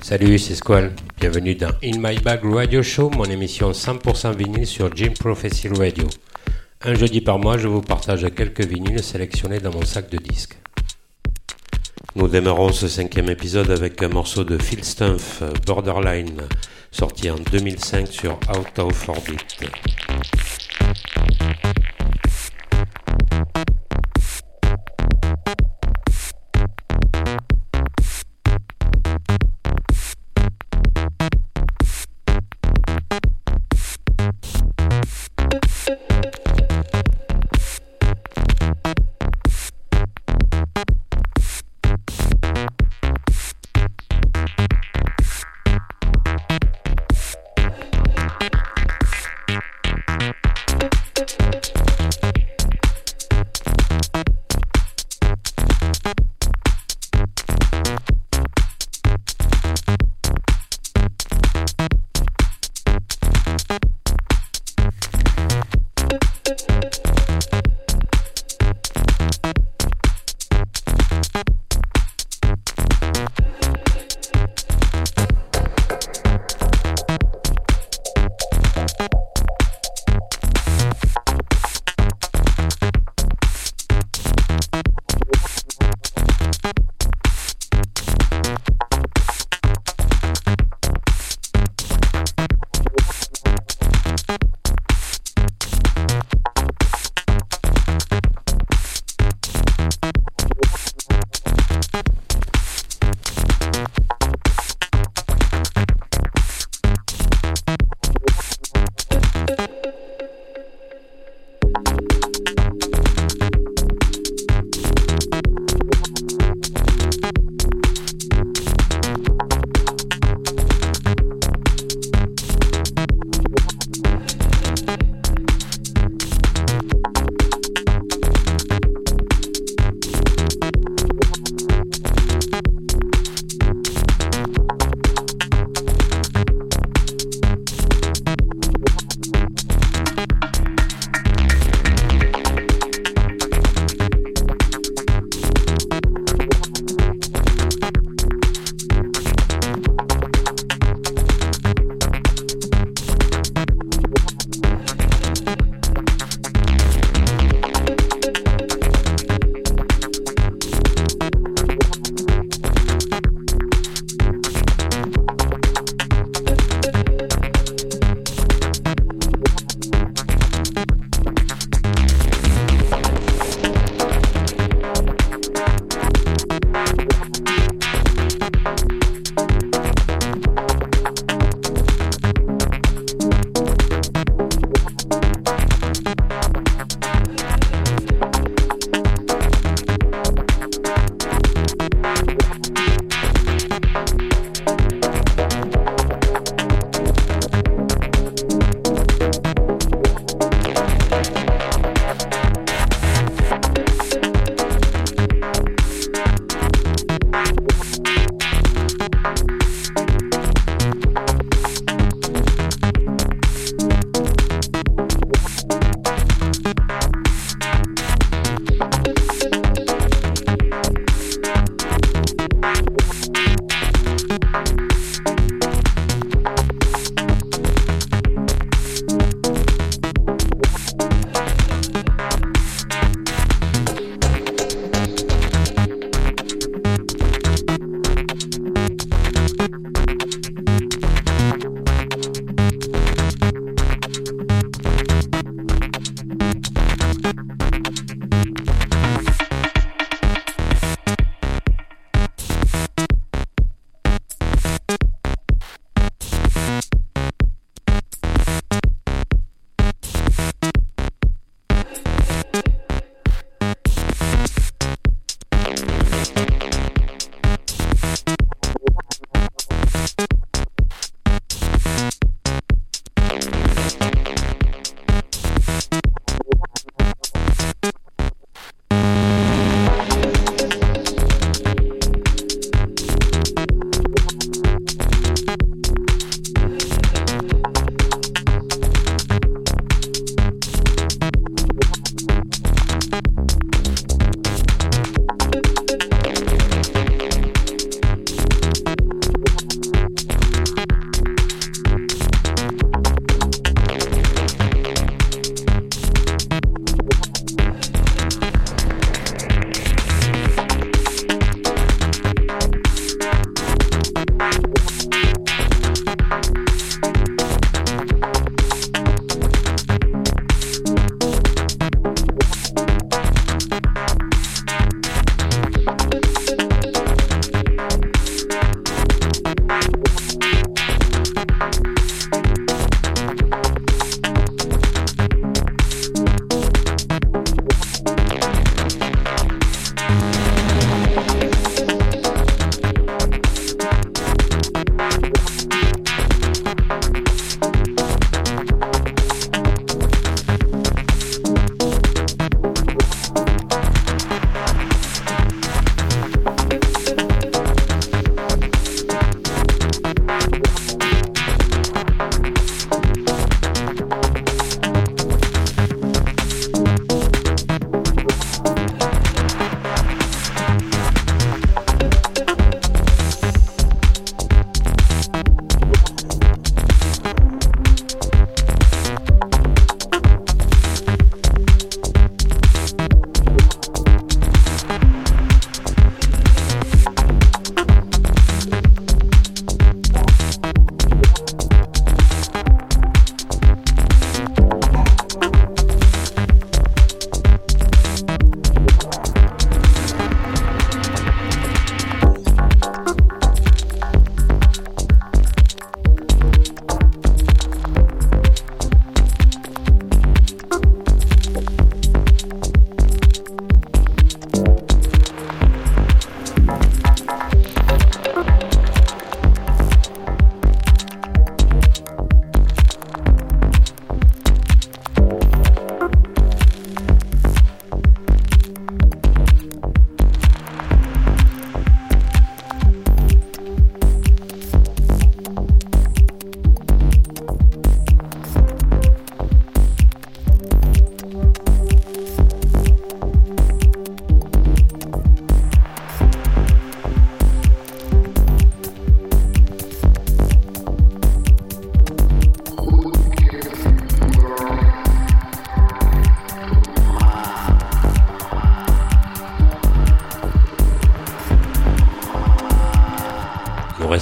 Salut, c'est Squall. Bienvenue dans In My Bag Radio Show, mon émission 100% vinyle sur Jim Prophecy Radio. Un jeudi par mois, je vous partage quelques vinyles sélectionnés dans mon sac de disques. Nous démarrons ce cinquième épisode avec un morceau de Phil Stumpf, Borderline, sorti en 2005 sur Out of Orbit.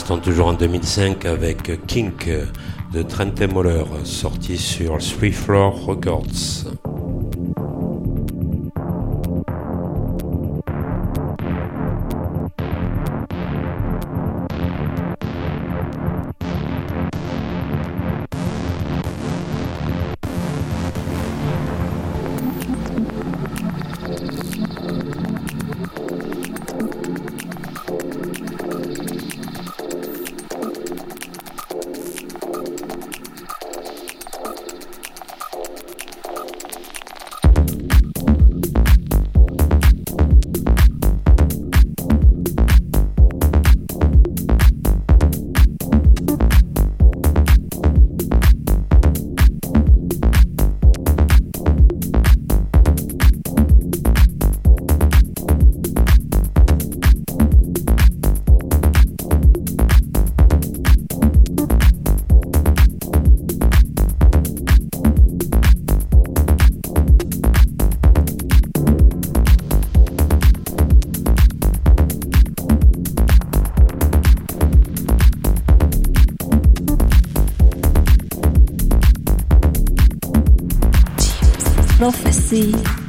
Restons toujours en 2005 avec Kink de Trent Moller, sorti sur Three Floor Records. prophecy.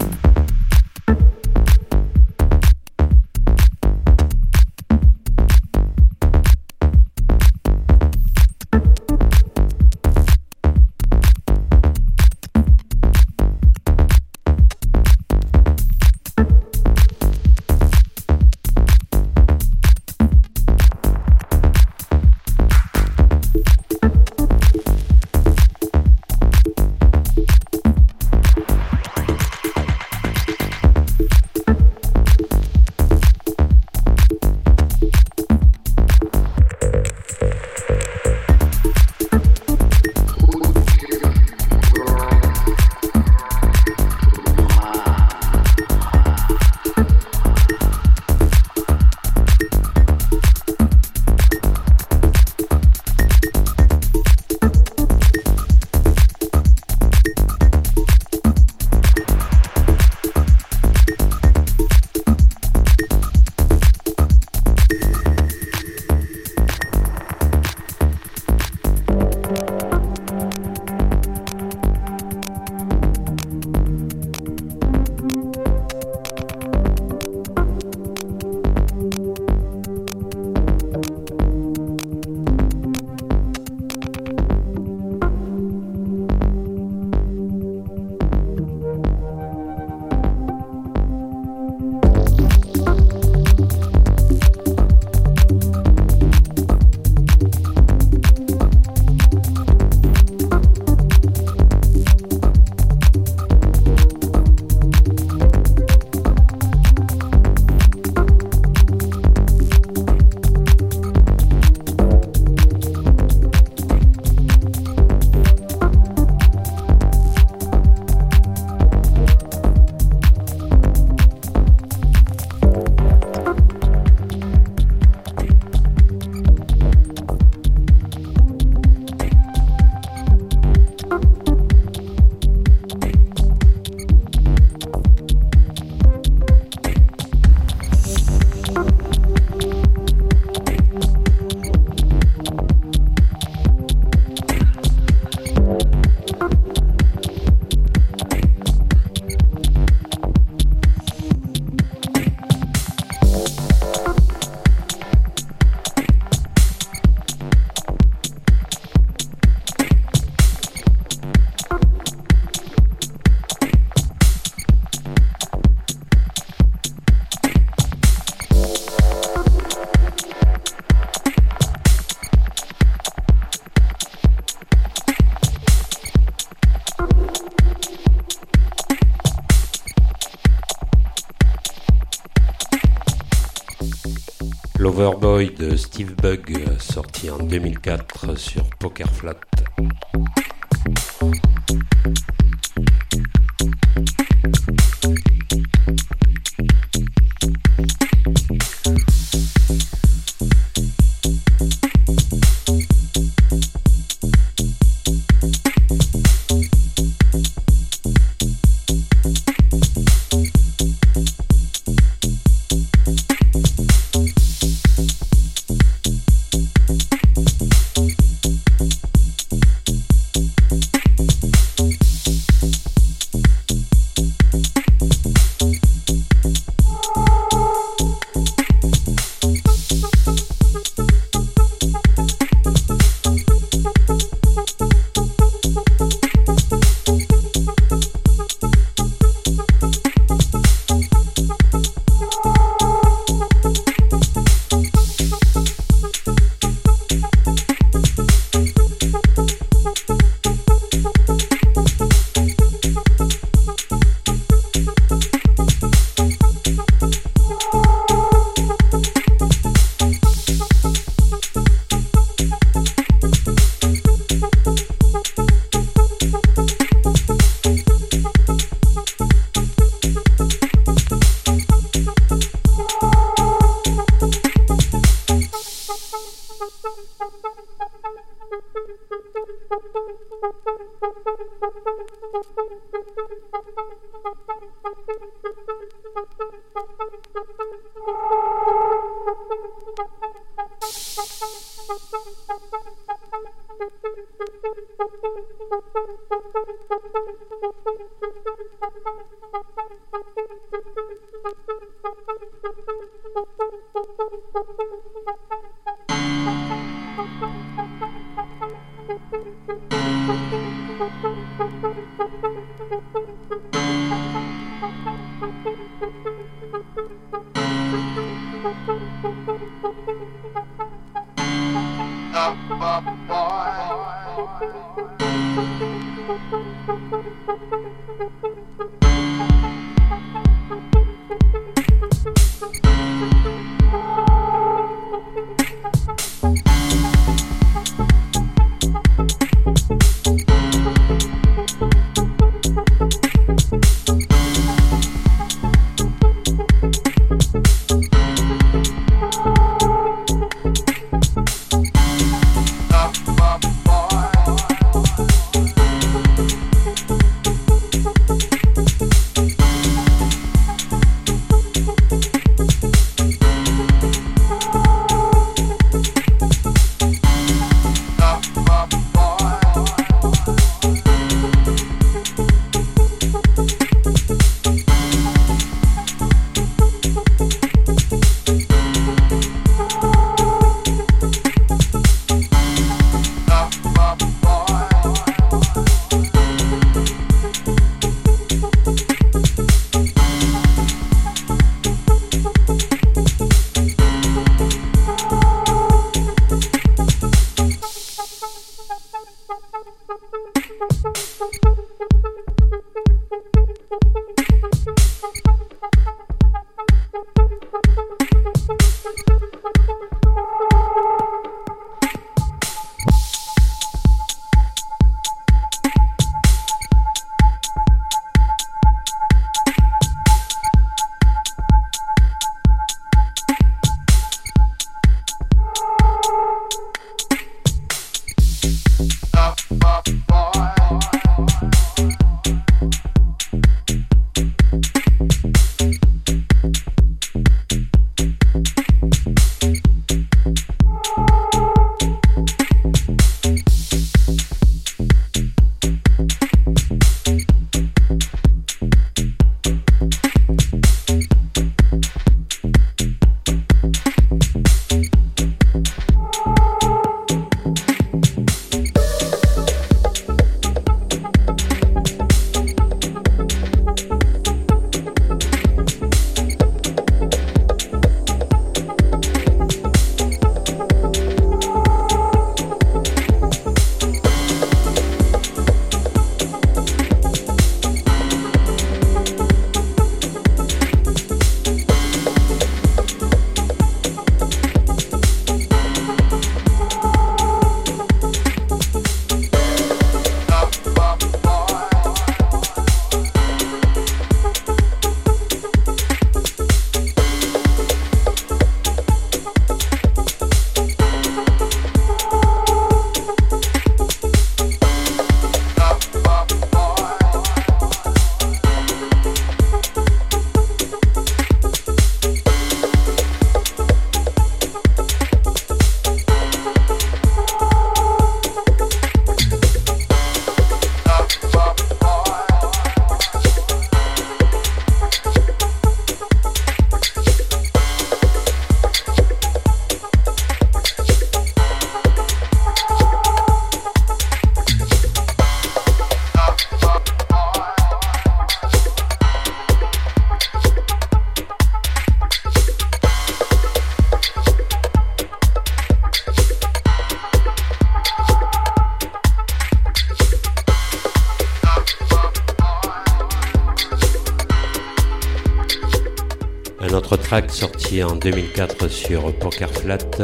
Sorti en 2004 sur Poker Flat,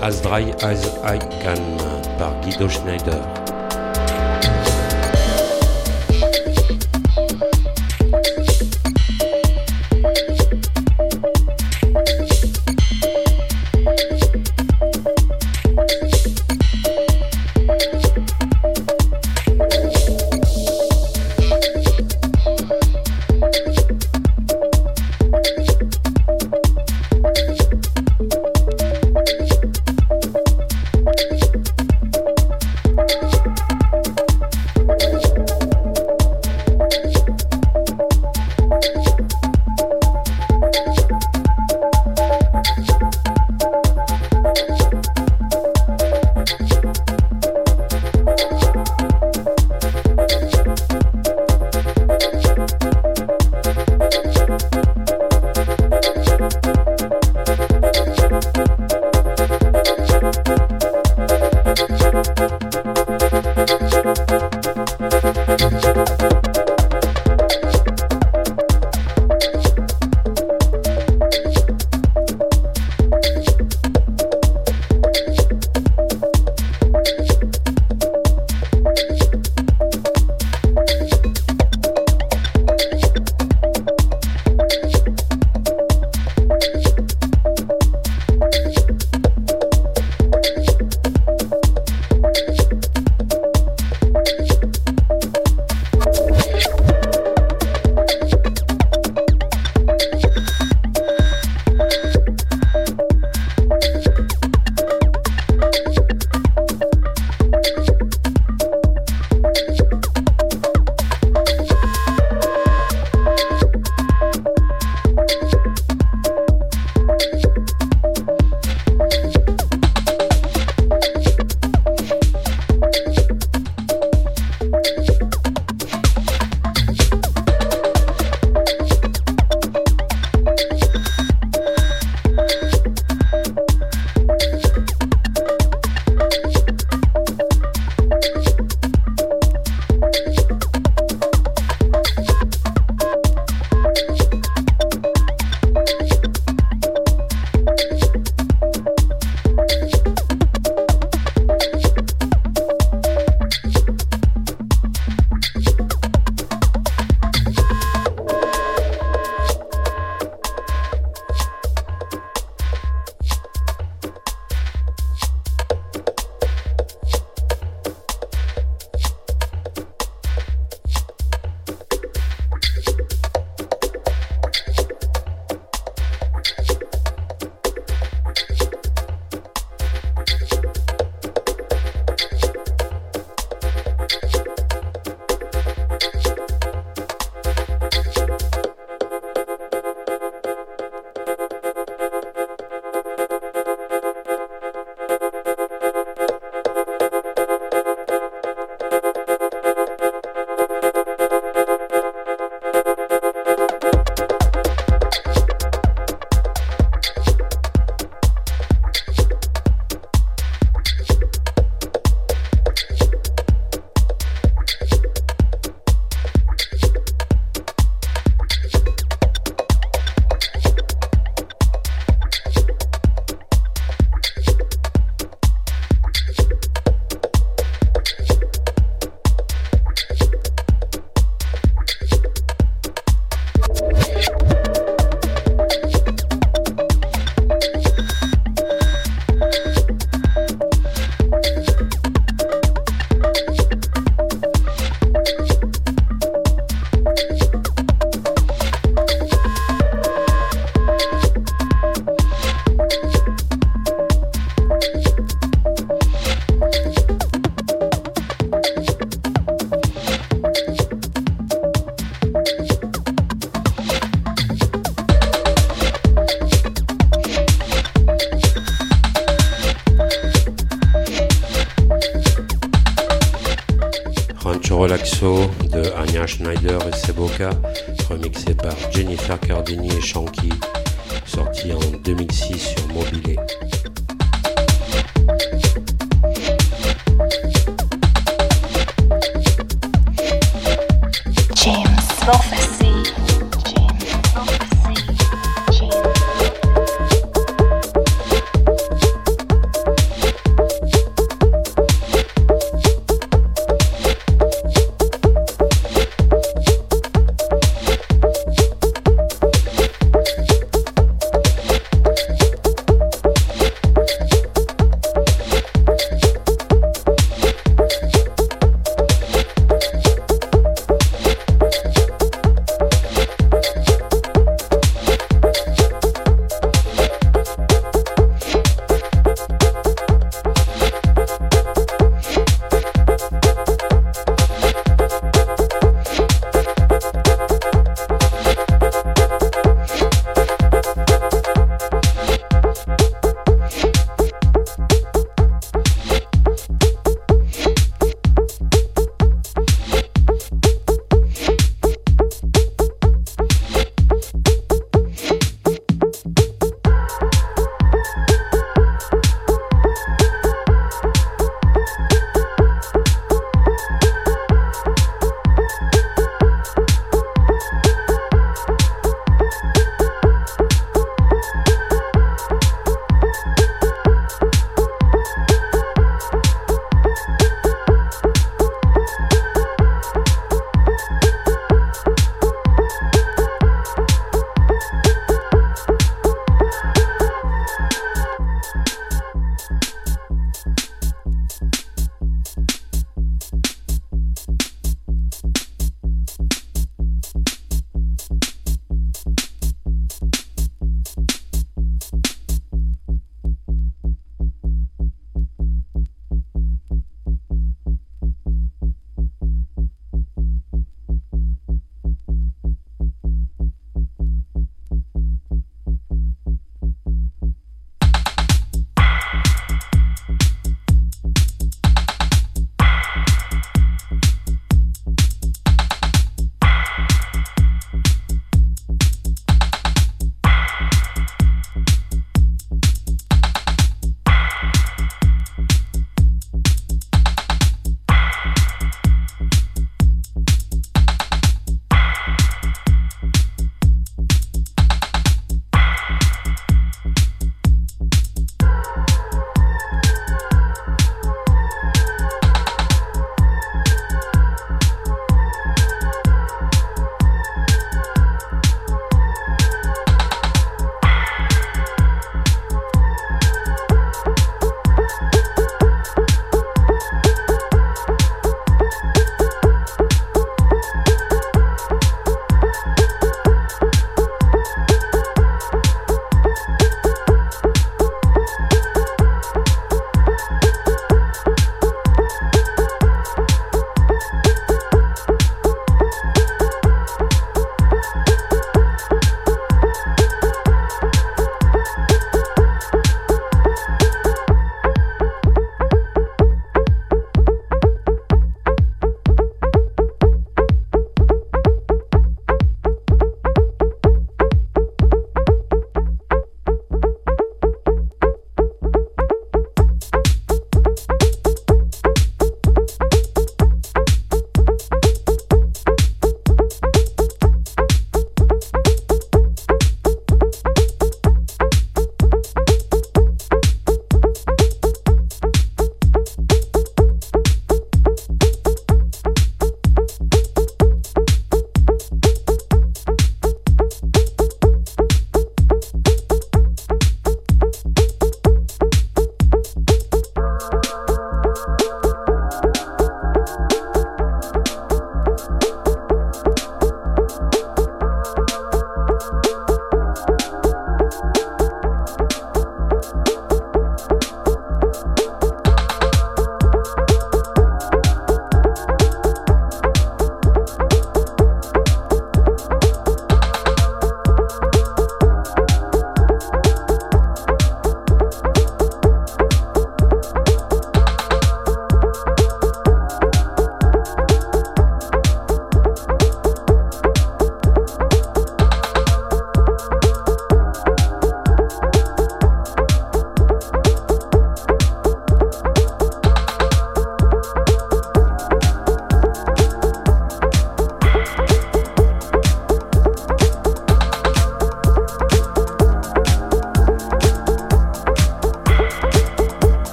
As Dry As I Can par Guido Schneider.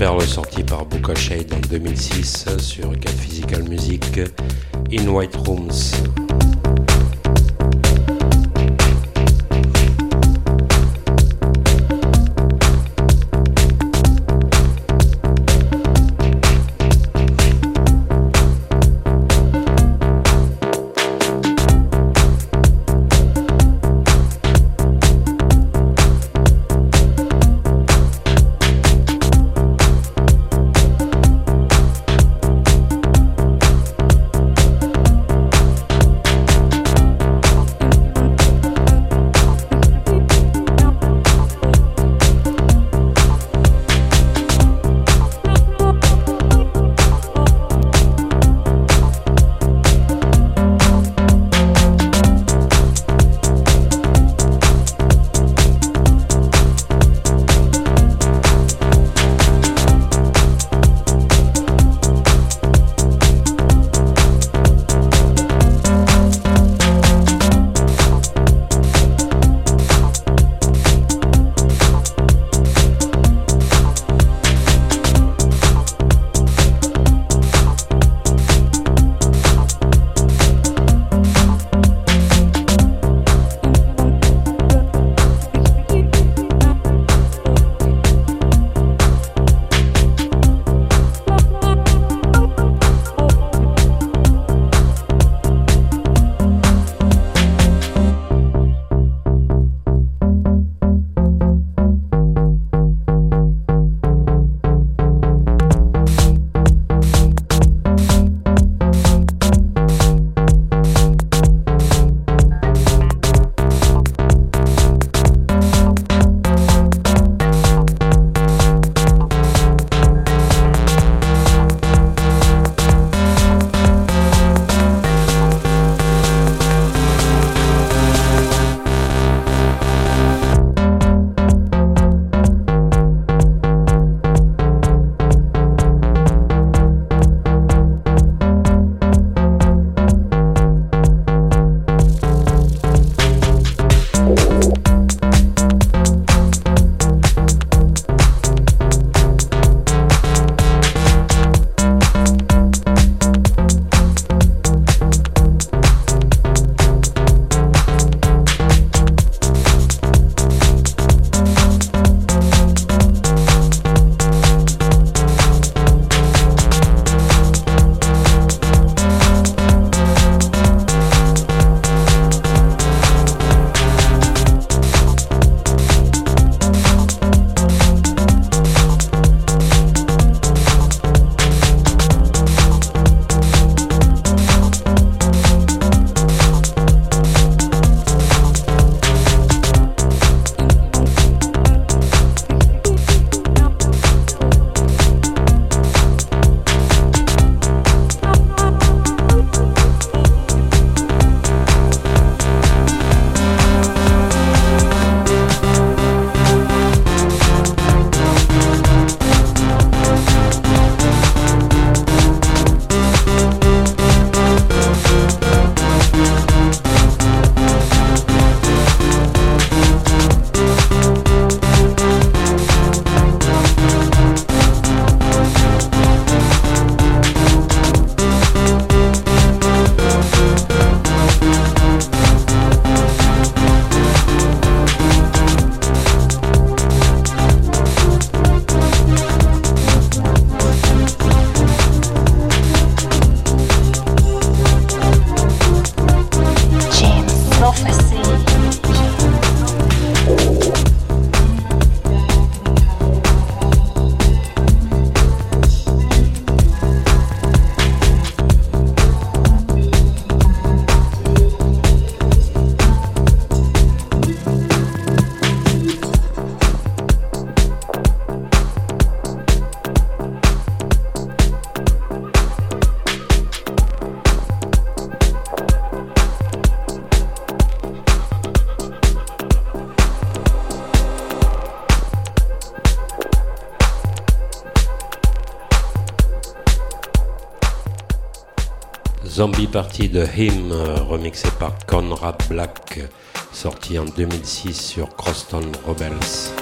perle sortie par Book Shade en 2006 sur 4 Physical Music, In White Rooms. Zombie Party de Him, remixé par Conrad Black, sorti en 2006 sur Crosstown Rebels.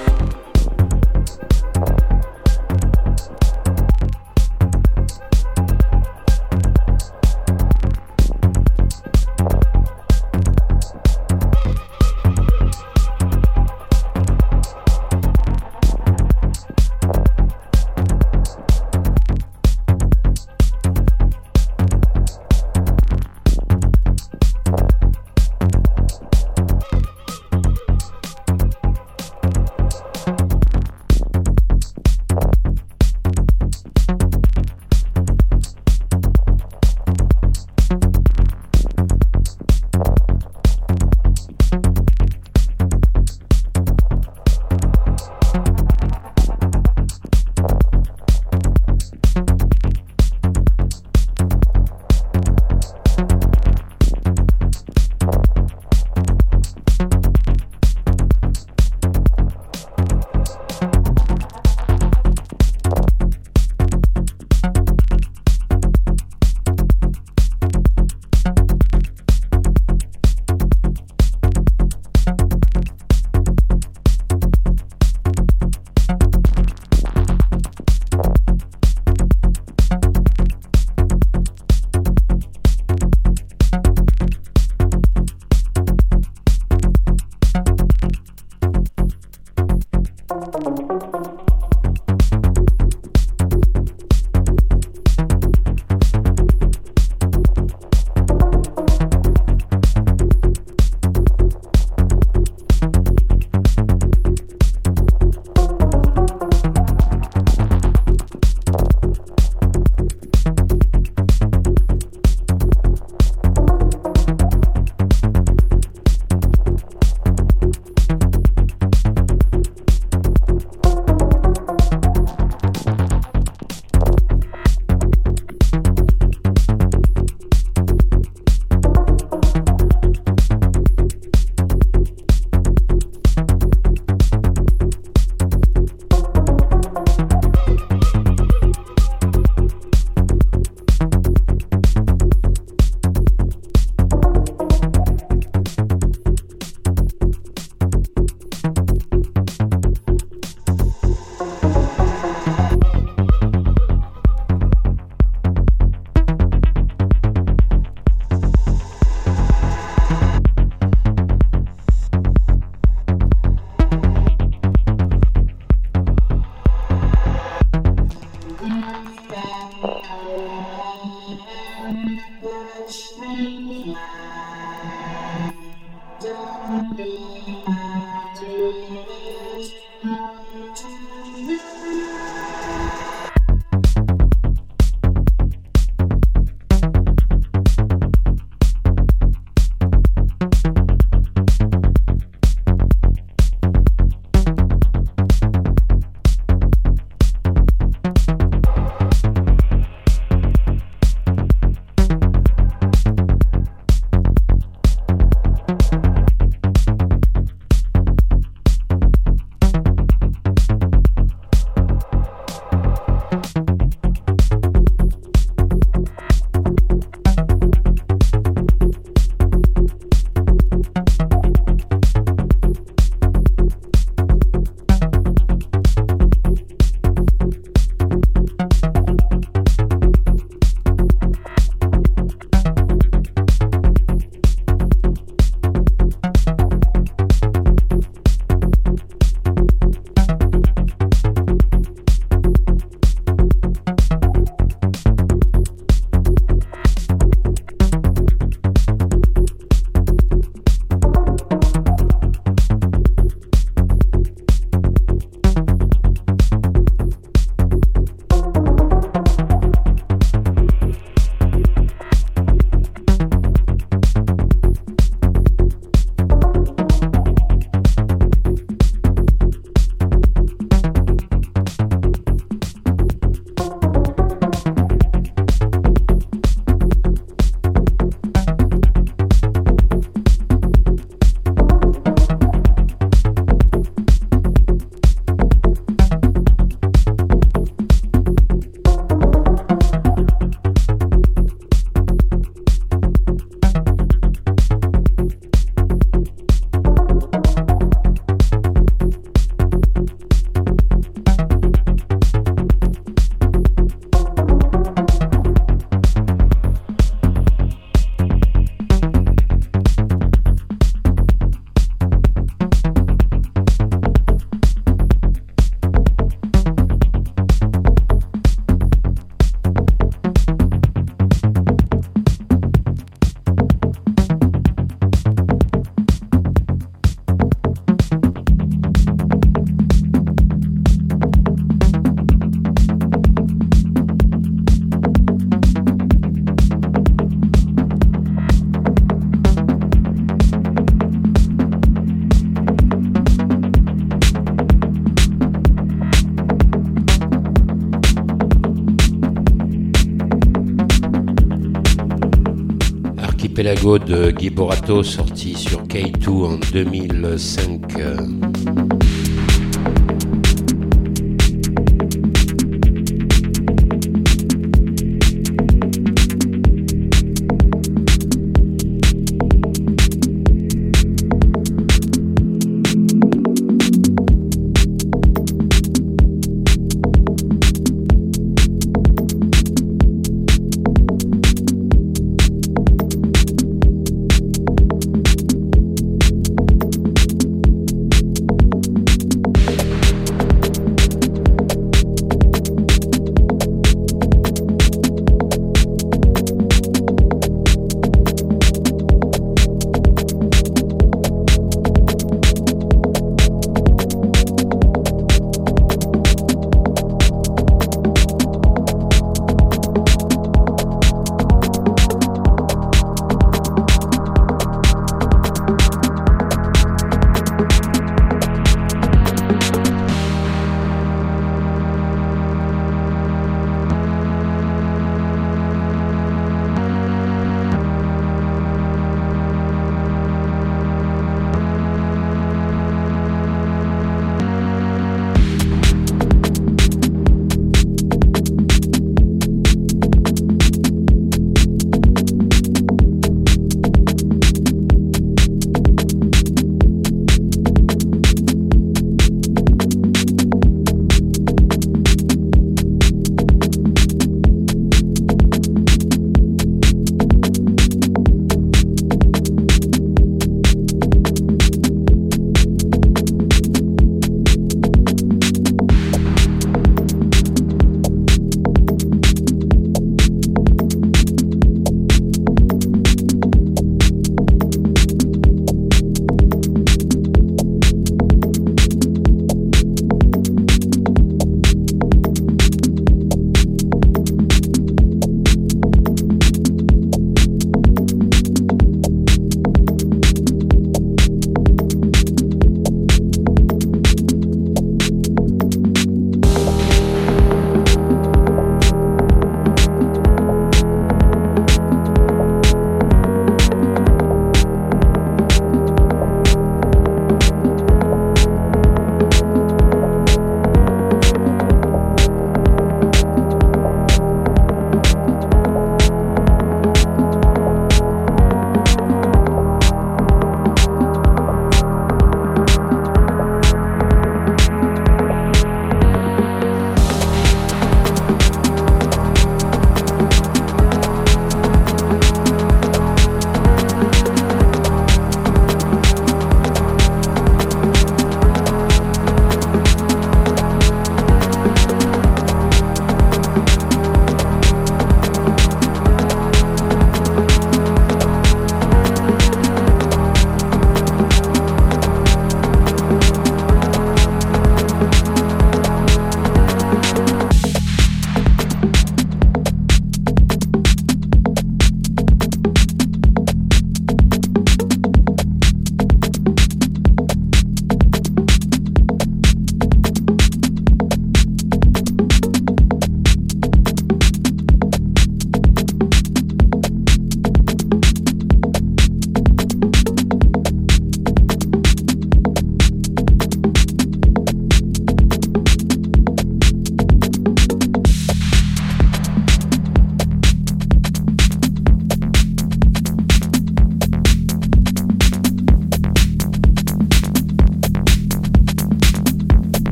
De Guy Borato sorti sur K2 en 2005.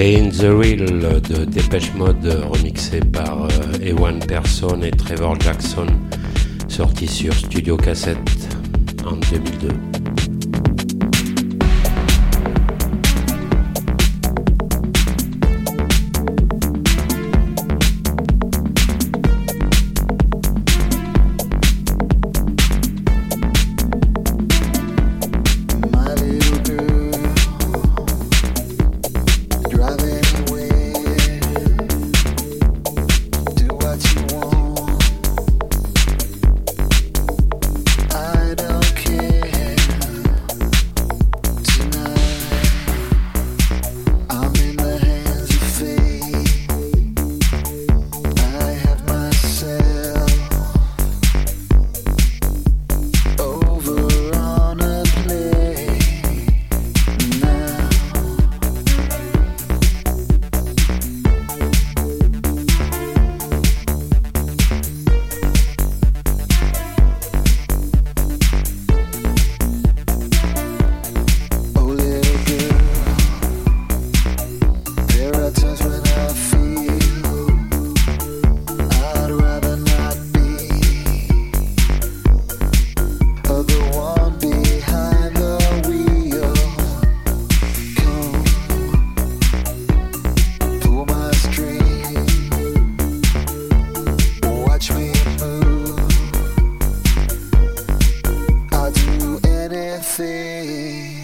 In the Real de Dépêche Mode remixé par euh, Ewan Person et Trevor Jackson, sorti sur Studio Cassette en 2002. Yeah.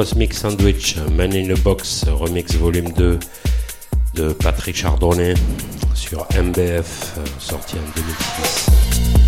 Cosmic Sandwich, Man in a Box, remix volume 2 de Patrick Chardonnay sur MBF, sorti en 2006.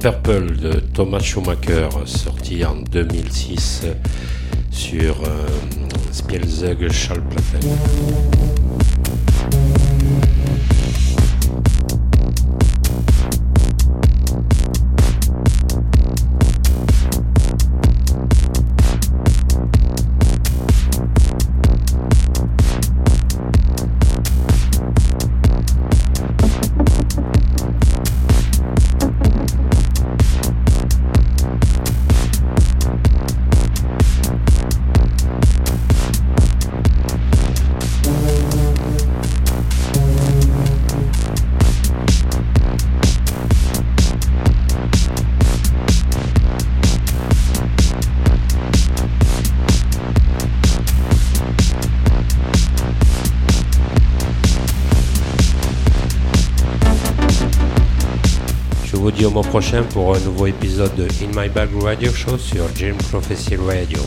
Purple de Thomas Schumacher, sorti en 2006 sur euh, Spielzug Schallplatten. Au prochain pour un nouveau épisode de In My Bag Radio Show sur Jim Prophecy Radio.